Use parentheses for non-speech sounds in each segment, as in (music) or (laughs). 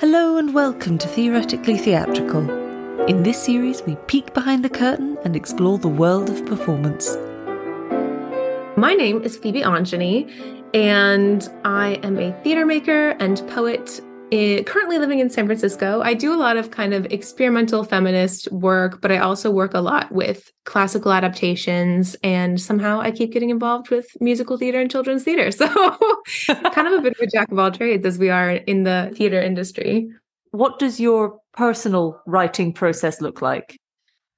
Hello and welcome to Theoretically Theatrical. In this series, we peek behind the curtain and explore the world of performance. My name is Phoebe Angeni, and I am a theater maker and poet currently living in San Francisco. I do a lot of kind of experimental feminist work, but I also work a lot with classical adaptations. And somehow I keep getting involved with musical theater and children's theater. (laughs) So, (laughs) kind of a bit of a jack of all trades as we are in the theater industry. What does your personal writing process look like?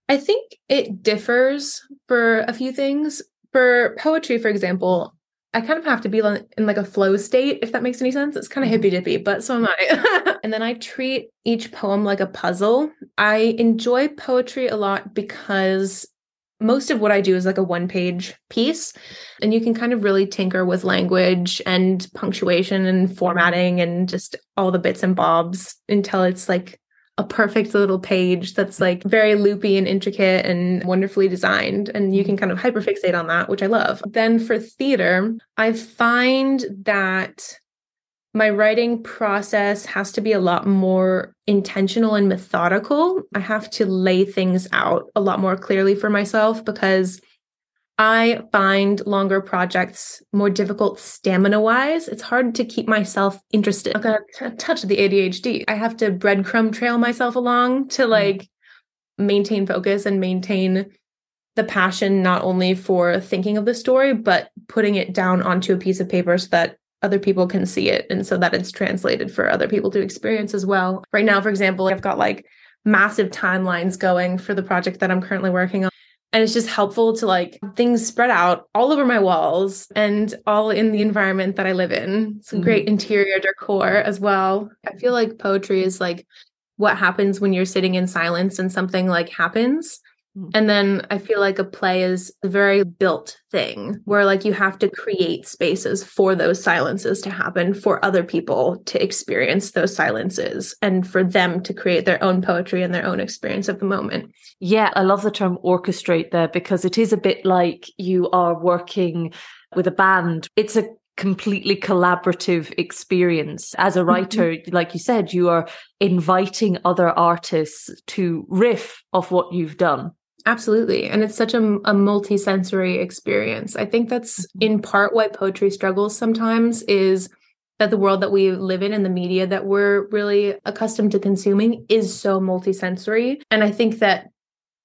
I think it differs for a few things. For poetry, for example, I kind of have to be in like a flow state, if that makes any sense. It's kind of mm-hmm. hippy dippy, but so am I. (laughs) and then I treat each poem like a puzzle. I enjoy poetry a lot because most of what I do is like a one page piece. And you can kind of really tinker with language and punctuation and formatting and just all the bits and bobs until it's like a perfect little page that's like very loopy and intricate and wonderfully designed. And you can kind of hyperfixate on that, which I love. Then for theater, I find that my writing process has to be a lot more intentional and methodical. I have to lay things out a lot more clearly for myself because I find longer projects more difficult stamina wise. It's hard to keep myself interested. Got a touch of the ADHD. I have to breadcrumb trail myself along to mm. like maintain focus and maintain the passion not only for thinking of the story, but putting it down onto a piece of paper so that other people can see it and so that it's translated for other people to experience as well. Right now, for example, I've got like massive timelines going for the project that I'm currently working on. And it's just helpful to like things spread out all over my walls and all in the environment that I live in. It's mm-hmm. great interior decor as well. I feel like poetry is like what happens when you're sitting in silence and something like happens. Mm. And then I feel like a play is a very built thing where like you have to create spaces for those silences to happen for other people to experience those silences and for them to create their own poetry and their own experience of the moment. Yeah, I love the term orchestrate there because it is a bit like you are working with a band. It's a completely collaborative experience. As a mm-hmm. writer, like you said, you are inviting other artists to riff off what you've done. Absolutely. And it's such a, a multi-sensory experience. I think that's mm-hmm. in part why poetry struggles sometimes is that the world that we live in and the media that we're really accustomed to consuming is so multi-sensory. And I think that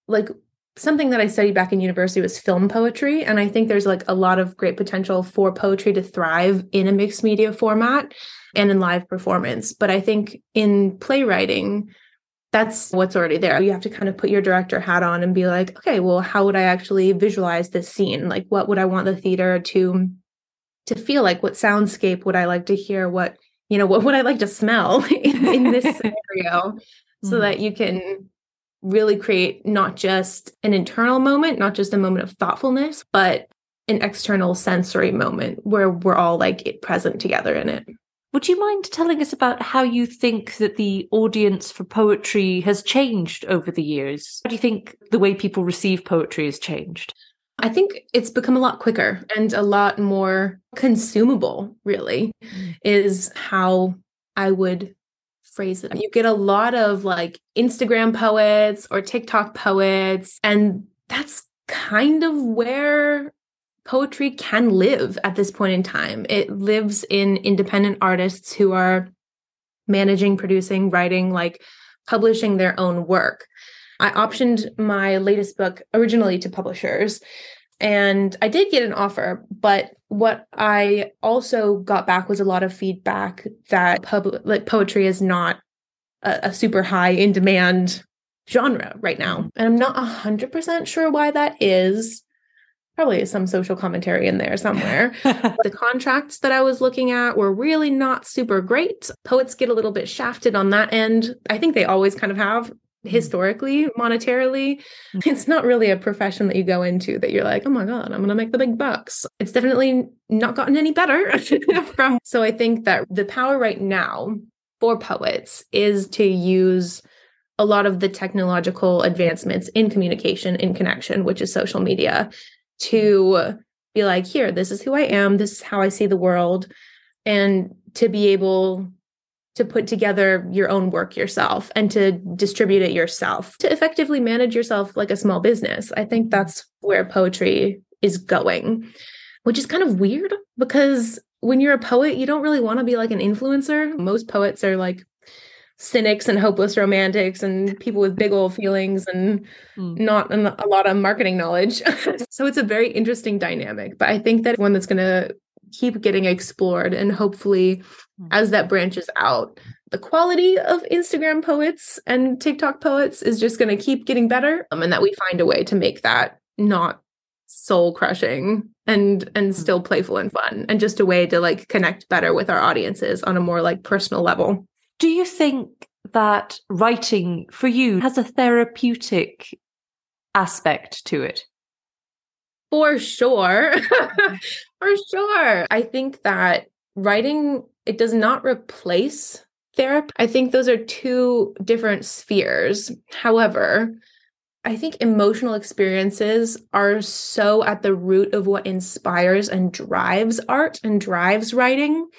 like something that I studied back in university was film poetry. And I think there's like a lot of great potential for poetry to thrive in a mixed media format and in live performance. But I think in playwriting, that's what's already there. You have to kind of put your director hat on and be like, okay, well, how would I actually visualize this scene? Like, what would I want the theater to to feel like? What soundscape would I like to hear? What you know, what would I like to smell (laughs) in, in this (laughs) scenario, so mm-hmm. that you can really create not just an internal moment, not just a moment of thoughtfulness, but an external sensory moment where we're all like present together in it. Would you mind telling us about how you think that the audience for poetry has changed over the years? How do you think the way people receive poetry has changed? I think it's become a lot quicker and a lot more consumable, really, is how I would phrase it. You get a lot of like Instagram poets or TikTok poets, and that's kind of where poetry can live at this point in time. It lives in independent artists who are managing, producing, writing, like publishing their own work. I optioned my latest book originally to publishers and I did get an offer, but what I also got back was a lot of feedback that pub- like poetry is not a, a super high in demand genre right now. And I'm not 100% sure why that is probably some social commentary in there somewhere. (laughs) the contracts that I was looking at were really not super great. Poets get a little bit shafted on that end. I think they always kind of have mm-hmm. historically, monetarily. Mm-hmm. It's not really a profession that you go into that you're like, oh my God, I'm going to make the big bucks. It's definitely not gotten any better (laughs) from. So I think that the power right now for poets is to use a lot of the technological advancements in communication, in connection, which is social media, to be like, here, this is who I am, this is how I see the world, and to be able to put together your own work yourself and to distribute it yourself, to effectively manage yourself like a small business. I think that's where poetry is going, which is kind of weird because when you're a poet, you don't really want to be like an influencer. Most poets are like cynics and hopeless romantics and people with big old feelings and mm. not a lot of marketing knowledge. (laughs) so it's a very interesting dynamic, but I think that one that's going to keep getting explored and hopefully mm. as that branches out the quality of instagram poets and tiktok poets is just going to keep getting better um, and that we find a way to make that not soul crushing and and mm. still playful and fun and just a way to like connect better with our audiences on a more like personal level do you think that writing for you has a therapeutic aspect to it for sure. (laughs) (laughs) For sure. I think that writing it does not replace therapy. I think those are two different spheres. However, I think emotional experiences are so at the root of what inspires and drives art and drives writing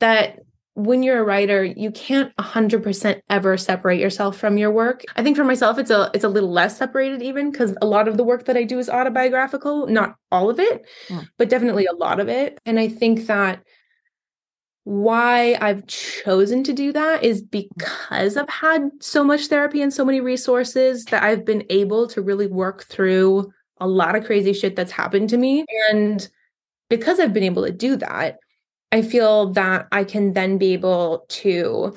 that when you're a writer you can't 100% ever separate yourself from your work. I think for myself it's a it's a little less separated even because a lot of the work that i do is autobiographical not all of it mm. but definitely a lot of it. And i think that why i've chosen to do that is because i've had so much therapy and so many resources that i've been able to really work through a lot of crazy shit that's happened to me. And because i've been able to do that I feel that I can then be able to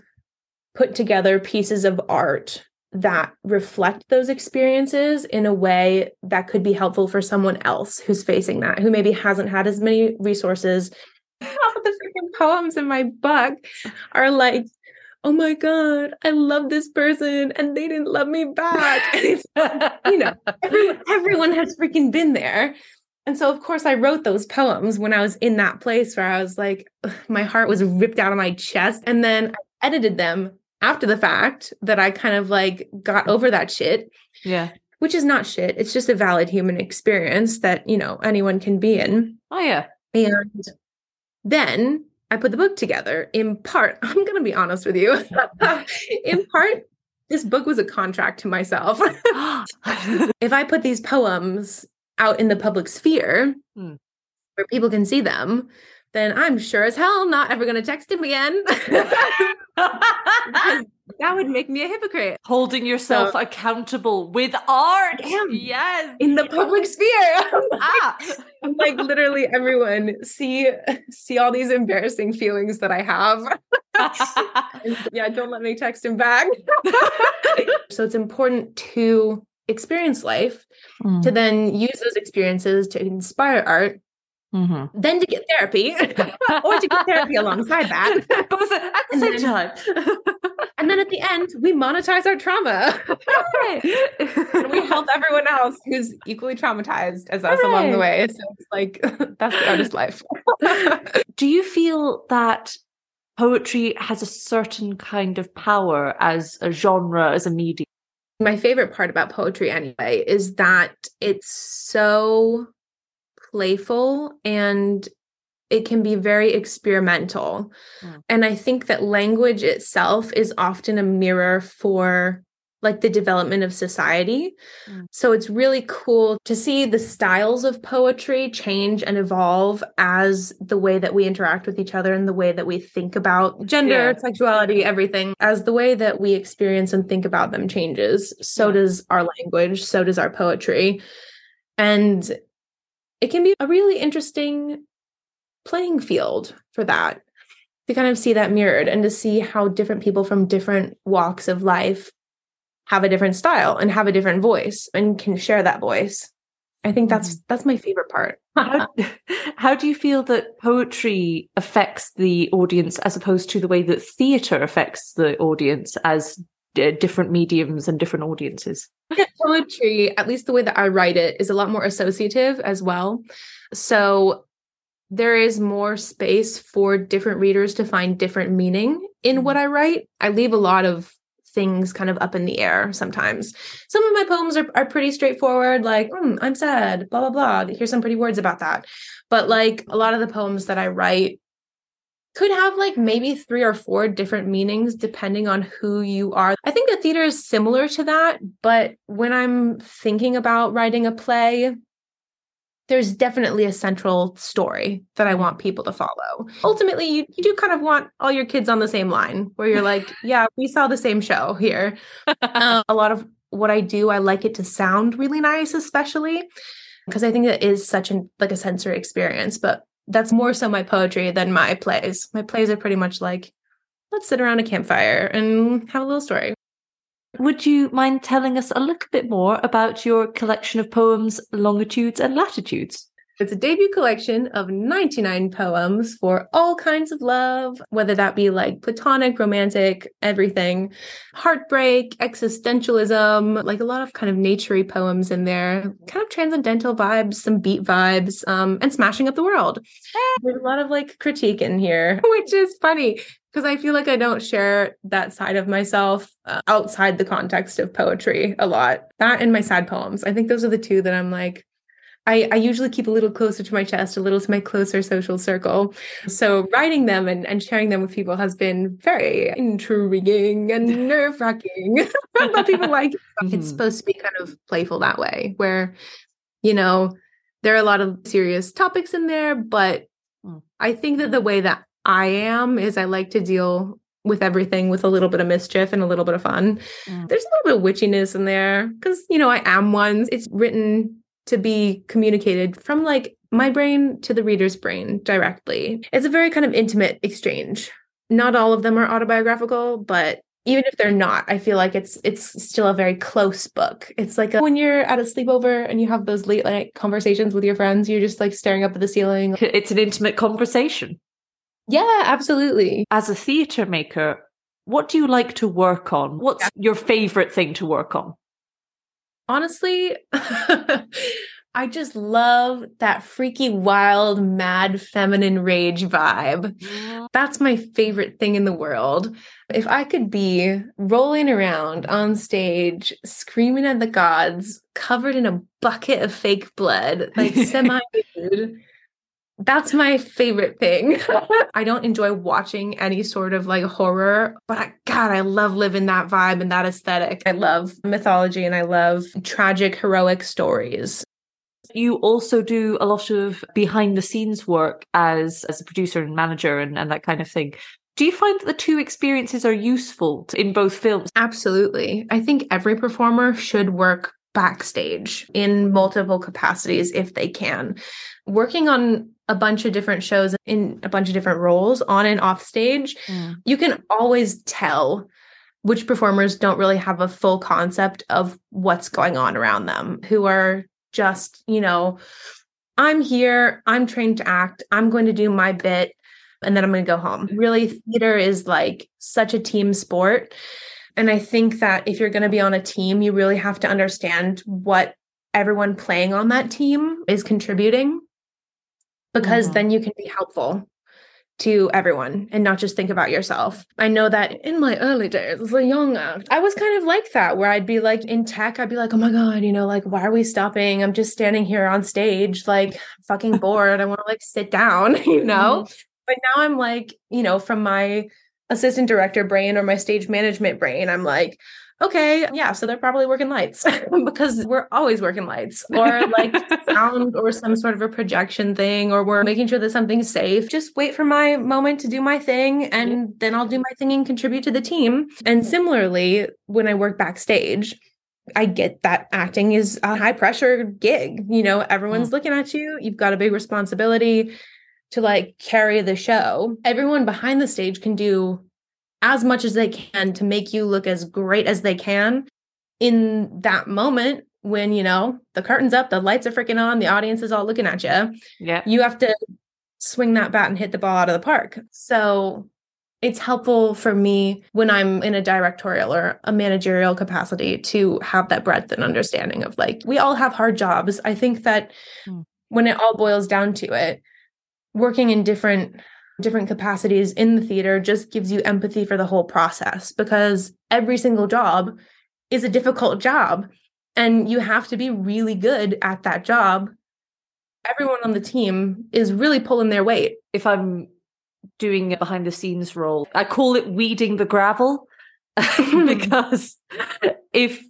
put together pieces of art that reflect those experiences in a way that could be helpful for someone else who's facing that, who maybe hasn't had as many resources. (laughs) Half of the freaking poems in my book are like, oh my God, I love this person and they didn't love me back. (laughs) You know, everyone, everyone has freaking been there. And so, of course, I wrote those poems when I was in that place where I was like, my heart was ripped out of my chest. And then I edited them after the fact that I kind of like got over that shit. Yeah. Which is not shit. It's just a valid human experience that, you know, anyone can be in. Oh, yeah. And then I put the book together in part. (laughs) I'm going to be honest with you. (laughs) in part, this book was a contract to myself. (gasps) (laughs) if I put these poems out in the public sphere hmm. where people can see them, then I'm sure as hell not ever going to text him again. (laughs) that would make me a hypocrite. Holding yourself so, accountable with art. Damn. Yes. In the public sphere. (laughs) ah. like literally everyone see see all these embarrassing feelings that I have. (laughs) yeah, don't let me text him back. so it's important to experience life mm. to then use those experiences to inspire art. Mm-hmm. then to get therapy (laughs) or to get therapy (laughs) alongside that. Both at the and same then, time. (laughs) and then at the end we monetize our trauma. And we help everyone else who's equally traumatized as us Hooray. along the way. So it's like that's the artist life. Do you feel that poetry has a certain kind of power as a genre as a medium my favorite part about poetry anyway is that it's so playful and it can be very experimental. Mm. And I think that language itself is often a mirror for like the development of society. Mm. So it's really cool to see the styles of poetry change and evolve as the way that we interact with each other and the way that we think about gender, yeah. sexuality, everything. As the way that we experience and think about them changes, so yeah. does our language, so does our poetry. And it can be a really interesting playing field for that to kind of see that mirrored and to see how different people from different walks of life have a different style and have a different voice and can share that voice. I think that's mm-hmm. that's my favorite part. how, (laughs) how, do you feel that poetry affects the audience as opposed to the way that theater affects the audience as d- different mediums and different audiences? Poetry, at least the way that I write it, is a lot more associative as well. So there is more space for different readers to find different meaning in what mm-hmm. I write. I leave a lot of things kind of up in the air sometimes. Some of my poems are, are pretty straightforward, like, mm, I'm sad, blah, blah, blah. Here's some pretty words about that. But like a lot of the poems that I write, could have like maybe three or four different meanings depending on who you are. I think the theater is similar to that, but when I'm thinking about writing a play, there's definitely a central story that I want people to follow. Ultimately, you, you do kind of want all your kids on the same line where you're like, (laughs) yeah, we saw the same show here. um, (laughs) a lot of what I do, I like it to sound really nice, especially because I think it is such an like a sensory experience. But that's more so my poetry than my plays. My plays are pretty much like, let's sit around a campfire and have a little story. Would you mind telling us a little bit more about your collection of poems, Longitudes and Latitudes? It's a debut collection of 99 poems for all kinds of love, whether that be like platonic, romantic, everything, heartbreak, existentialism, like a lot of kind of naturey poems in there, kind of transcendental vibes, some beat vibes, um, and smashing up the world. There's a lot of like critique in here, (laughs) which is funny because I feel like I don't share that side of myself uh, outside the context of poetry a lot. That and my sad poems. I think those are the two that I'm like, I, I usually keep a little closer to my chest, a little to my closer social circle. So writing them and, and sharing them with people has been very intriguing and (laughs) nerve wracking. (laughs) but people like it. Mm-hmm. It's supposed to be kind of playful that way, where, you know, there are a lot of serious topics in there, but mm. I think that the way that I am is I like to deal with everything with a little bit of mischief and a little bit of fun. Mm. There's a little bit of witchiness in there because, you know, I am one. It's written to be communicated from like my brain to the reader's brain directly. It's a very kind of intimate exchange. Not all of them are autobiographical, but even if they're not, I feel like it's it's still a very close book. It's like a, when you're at a sleepover and you have those late night conversations with your friends, you're just like staring up at the ceiling. It's an intimate conversation. Yeah, absolutely. As a theater maker, what do you like to work on? What's yeah. your favorite thing to work on? honestly, (laughs) I just love that freaky, wild, mad, feminine rage vibe. That's my favorite thing in the world. If I could be rolling around on stage, screaming at the gods, covered in a bucket of fake blood, like (laughs) semi nude, that's my favorite thing. (laughs) I don't enjoy watching any sort of like horror, but I, God, I love living that vibe and that aesthetic. I love mythology and I love tragic, heroic stories. You also do a lot of behind the scenes work as as a producer and manager and, and that kind of thing. Do you find that the two experiences are useful in both films? Absolutely. I think every performer should work backstage in multiple capacities if they can. Working on a bunch of different shows in a bunch of different roles on and off stage, you can always tell which performers don't really have a full concept of what's going on around them, who are just, you know, I'm here, I'm trained to act, I'm going to do my bit, and then I'm going to go home. Really, theater is like such a team sport. And I think that if you're going to be on a team, you really have to understand what everyone playing on that team is contributing because mm-hmm. then you can be helpful to everyone and not just think about yourself. I know that in my early days as a young act, I was kind of like that where I'd be like in tech, I'd be like, oh my God, you know, like, why are we stopping? I'm just standing here on stage, like fucking (laughs) bored. I want to like sit down, (laughs) you know? Mm-hmm. But now I'm like, you know, from my assistant director brain or my stage management brain, I'm like, okay, yeah, so they're probably working lights (laughs) because we're always working lights (laughs) or like sound or some sort of a projection thing, or we're making sure that something's safe. Just wait for my moment to do my thing and then I'll do my thing and contribute to the team. And similarly, when I work backstage, I get that acting is a high pressure gig. You know, everyone's mm-hmm. looking at you. You've got a big responsibility to like carry the show. Everyone behind the stage can do as much as they can to make you look as great as they can in that moment when you know the curtains up the lights are freaking on the audience is all looking at you yeah you have to swing that bat and hit the ball out of the park so it's helpful for me when i'm in a directorial or a managerial capacity to have that breadth and understanding of like we all have hard jobs i think that mm. when it all boils down to it working in different different capacities in the theater just gives you empathy for the whole process because every single job is a difficult job and you have to be really good at that job. Everyone on the team is really pulling their weight. If I'm doing a behind the scenes role. I call it weeding the gravel (laughs) (laughs) because if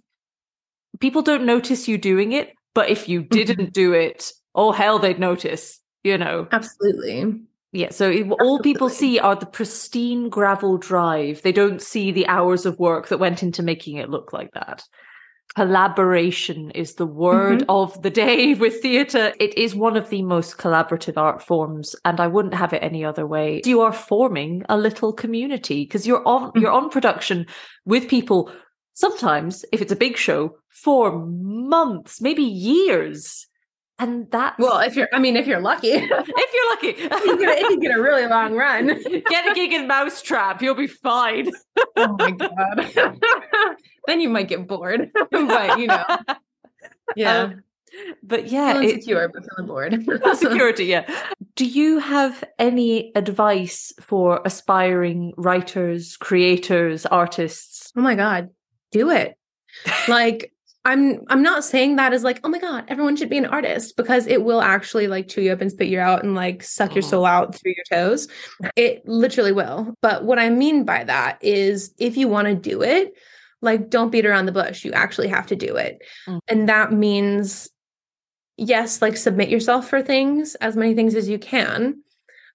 people don't notice you doing it, but if you mm-hmm. didn't do it, oh hell, they'd notice, you know. Absolutely. Yeah, so it, all people see are the pristine gravel drive. They don't see the hours of work that went into making it look like that. Collaboration is the word Mm-hmm. of the day (laughs) with theatre. It is one of the most collaborative art forms, and I wouldn't have it any other way. You are forming a little community because you're on Mm. you're on production with people. Sometimes, if it's a big show, for months, maybe years, and that Well, if you're, I mean, if you're lucky, (laughs) if you're lucky. you get if you get a really long run. (laughs) Get a gig in Mousetrap, you'll be fine. (laughs) oh my god. then you might get bored, but you know, yeah, Um, but yeah, feeling it- secure but feeling bored. security. Yeah. Do you have any advice for aspiring writers, creators, artists? oh my god, do it. Like I'm I'm not saying that as like, oh my god, everyone should be an artist because it will actually like chew you up and spit you out and like suck your soul out through your toes. It literally will. But what I mean by that is if you want to do it, like don't beat around the bush. You actually have to do it. Mm. And that means yes, like submit yourself for things, as many things as you can,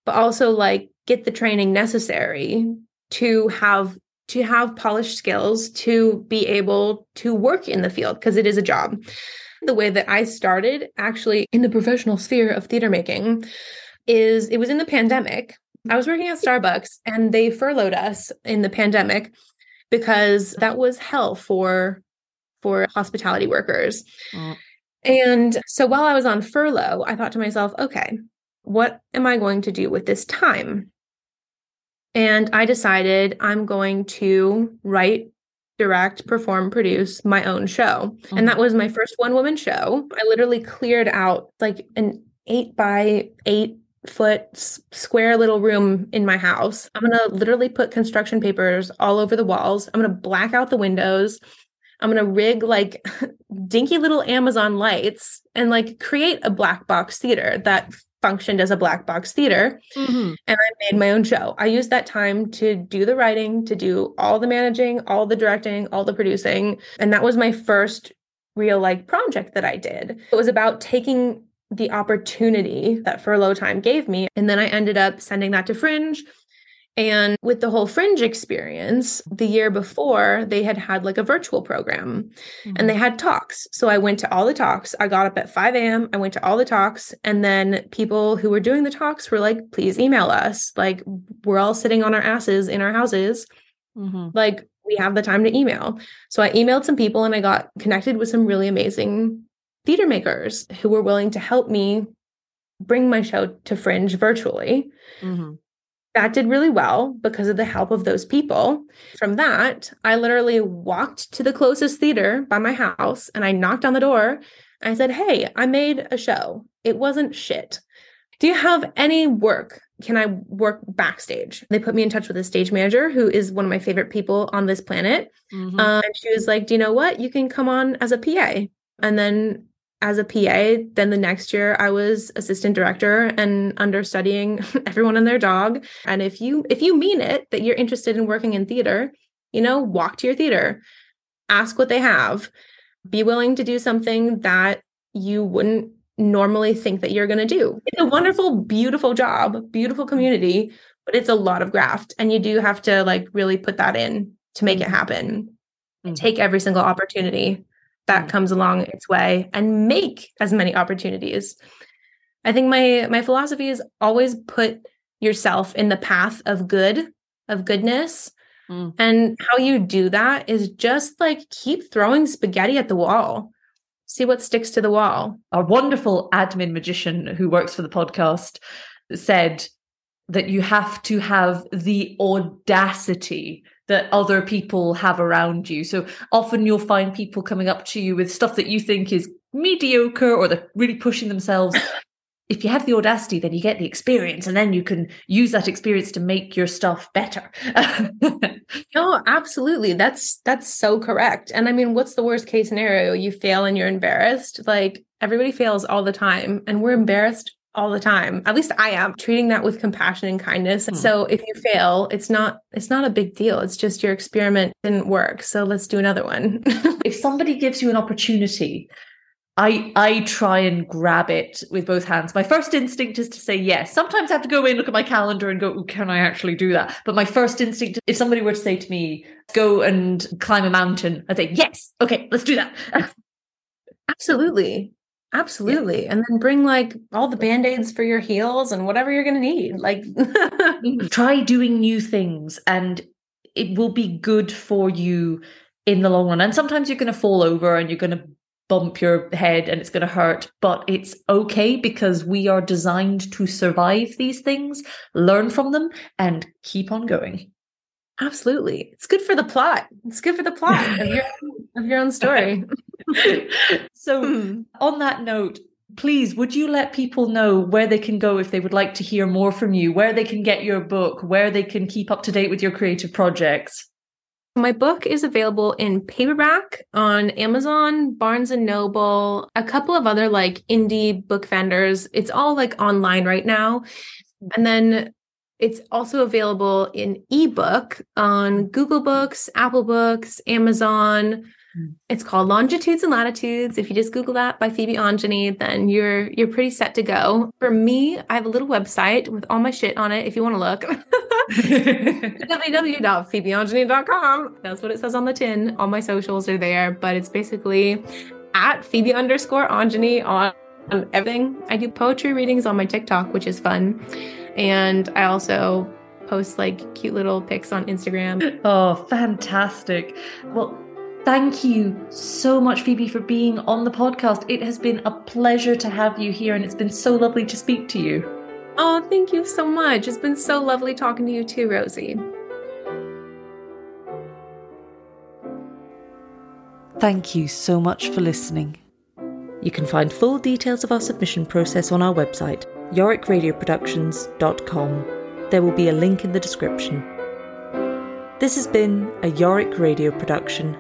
but also like get the training necessary to have to have polished skills to be able to work in the field because it is a job. The way that I started actually in the professional sphere of theater making is it was in the pandemic. I was working at Starbucks and they furloughed us in the pandemic because that was hell for for hospitality workers. Mm. And so while I was on furlough, I thought to myself, okay, what am I going to do with this time? And I decided I'm going to write, direct, perform, produce my own show. And that mm-hmm. was my first one woman show. I literally cleared out like an eight by eight foot square little room in my house. I'm going to literally put construction papers all over the walls. I'm going to black out the windows. I'm going to rig like (laughs) dinky little Amazon lights and like create a black box theater that functioned as a black box theater Mhm. and I made my own show. I used that time to do the writing, to do all the managing, all the directing, all the producing. And that was my first real like project that I did. It was about taking the opportunity that furlough time gave me. And then I ended up sending that to Fringe. And with the whole Fringe experience, the year before, they had had like a virtual program and they had talks. So I went to all the talks. I got up at 5 a.m. I went to all the talks. And then people who were doing the talks were like, please email us. Like, we're all sitting on our asses in our houses. Mhm. Like, we have the time to email. So I emailed some people and I got connected with some really amazing theater makers who were willing to help me bring my show to Fringe virtually Mhm. That did really well because of the help of those people. From that, I literally walked to the closest theater by my house and I knocked on the door. I said, Hey, I made a show. It wasn't shit. Do you have any work? Can I work backstage? They put me in touch with a stage manager who is one of my favorite people on this planet. Mhm. Um, and she was like, Do you know what? You can come on as a PA. And then as a PA, then the next year I was assistant director and understudying (laughs) everyone and their dog. And if you if you mean it that you're interested in working in theater, you know, walk to your theater, ask what they have, be willing to do something that you wouldn't normally think that you're going to do. It's a wonderful, beautiful job, beautiful community, but it's a lot of graft. And you do have to like really put that in to make it happen. Mhm. Take every single opportunity that Mhm. comes along its way and make as many opportunities. I think my my philosophy is always put yourself in the path of good, of goodness. Mm. And how you do that is just like keep throwing spaghetti at the wall. See what sticks to the wall. Our wonderful admin magician who works for the podcast said that you have to have the audacity that other people have around you. So often you'll find people coming up to you with stuff that you think is mediocre or they're really pushing themselves. (laughs) if you have the audacity, then you get the experience, and then you can use that experience to make your stuff better. (laughs) No, absolutely. That's that's so correct. And I mean, what's the worst case scenario? You fail and you're embarrassed. Like everybody fails all the time and we're mm-hmm. embarrassed all the time. At least I am treating that with compassion and kindness. Mm. So if you fail, it's not it's not a big deal. It's just your experiment didn't work. So let's do another one. (laughs) if somebody gives you an opportunity, I I try and grab it with both hands. My first instinct is to say yes. Sometimes I have to go away and look at my calendar, and go, "Can I actually do that?" But my first instinct, if somebody were to say to me, "Go and climb a mountain," I'd say, "Yes, okay, let's do that." (laughs) Absolutely. Absolutely. Yeah. And then bring like all the band-aids for your heels and whatever you're going to need. Like mm-hmm. (laughs) try doing new things and it will be good for you in the long run. And sometimes you're going to fall over and you're going to bump your head and it's going to hurt, but it's okay because we are designed to survive these things, learn from them and keep on going. Absolutely. It's good for the plot. It's good for the plot of (laughs) your of your own story. (laughs) so, hmm. on that note, please would you let people know where they can go if they would like to hear more from you, where they can get your book, where they can keep up to date with your creative projects? My book is available in paperback on Amazon, Barnes and Noble, a couple of other like indie book vendors. It's all like online right now. And then it's also available in ebook on Google Books, Apple Books, Amazon, hmm. it's called Longitudes and Latitudes. If you just Google that by Phoebe Angeni, then you're you're pretty set to go. For me, I have a little website with all my shit on it. If you want to look, (laughs) www.phoebeangeni.com. That's what it says on the tin. All my socials are there, but it's basically at Phoebe underscore Angeni on, on everything. I do poetry readings on my TikTok, which is fun, and I also post like cute little pics on Instagram. (gasps) Oh, fantastic! Well Thank you so much, Phoebe, for being on the podcast. It has been a pleasure to have you here, and it's been so lovely to speak to you. Oh, thank you so much. It's been so lovely talking to you too, Rosie. Thank you so much for listening. You can find full details of our submission process on our website, yorickradioproductions.com. There will be a link in the description. This has been a Yorick Radio production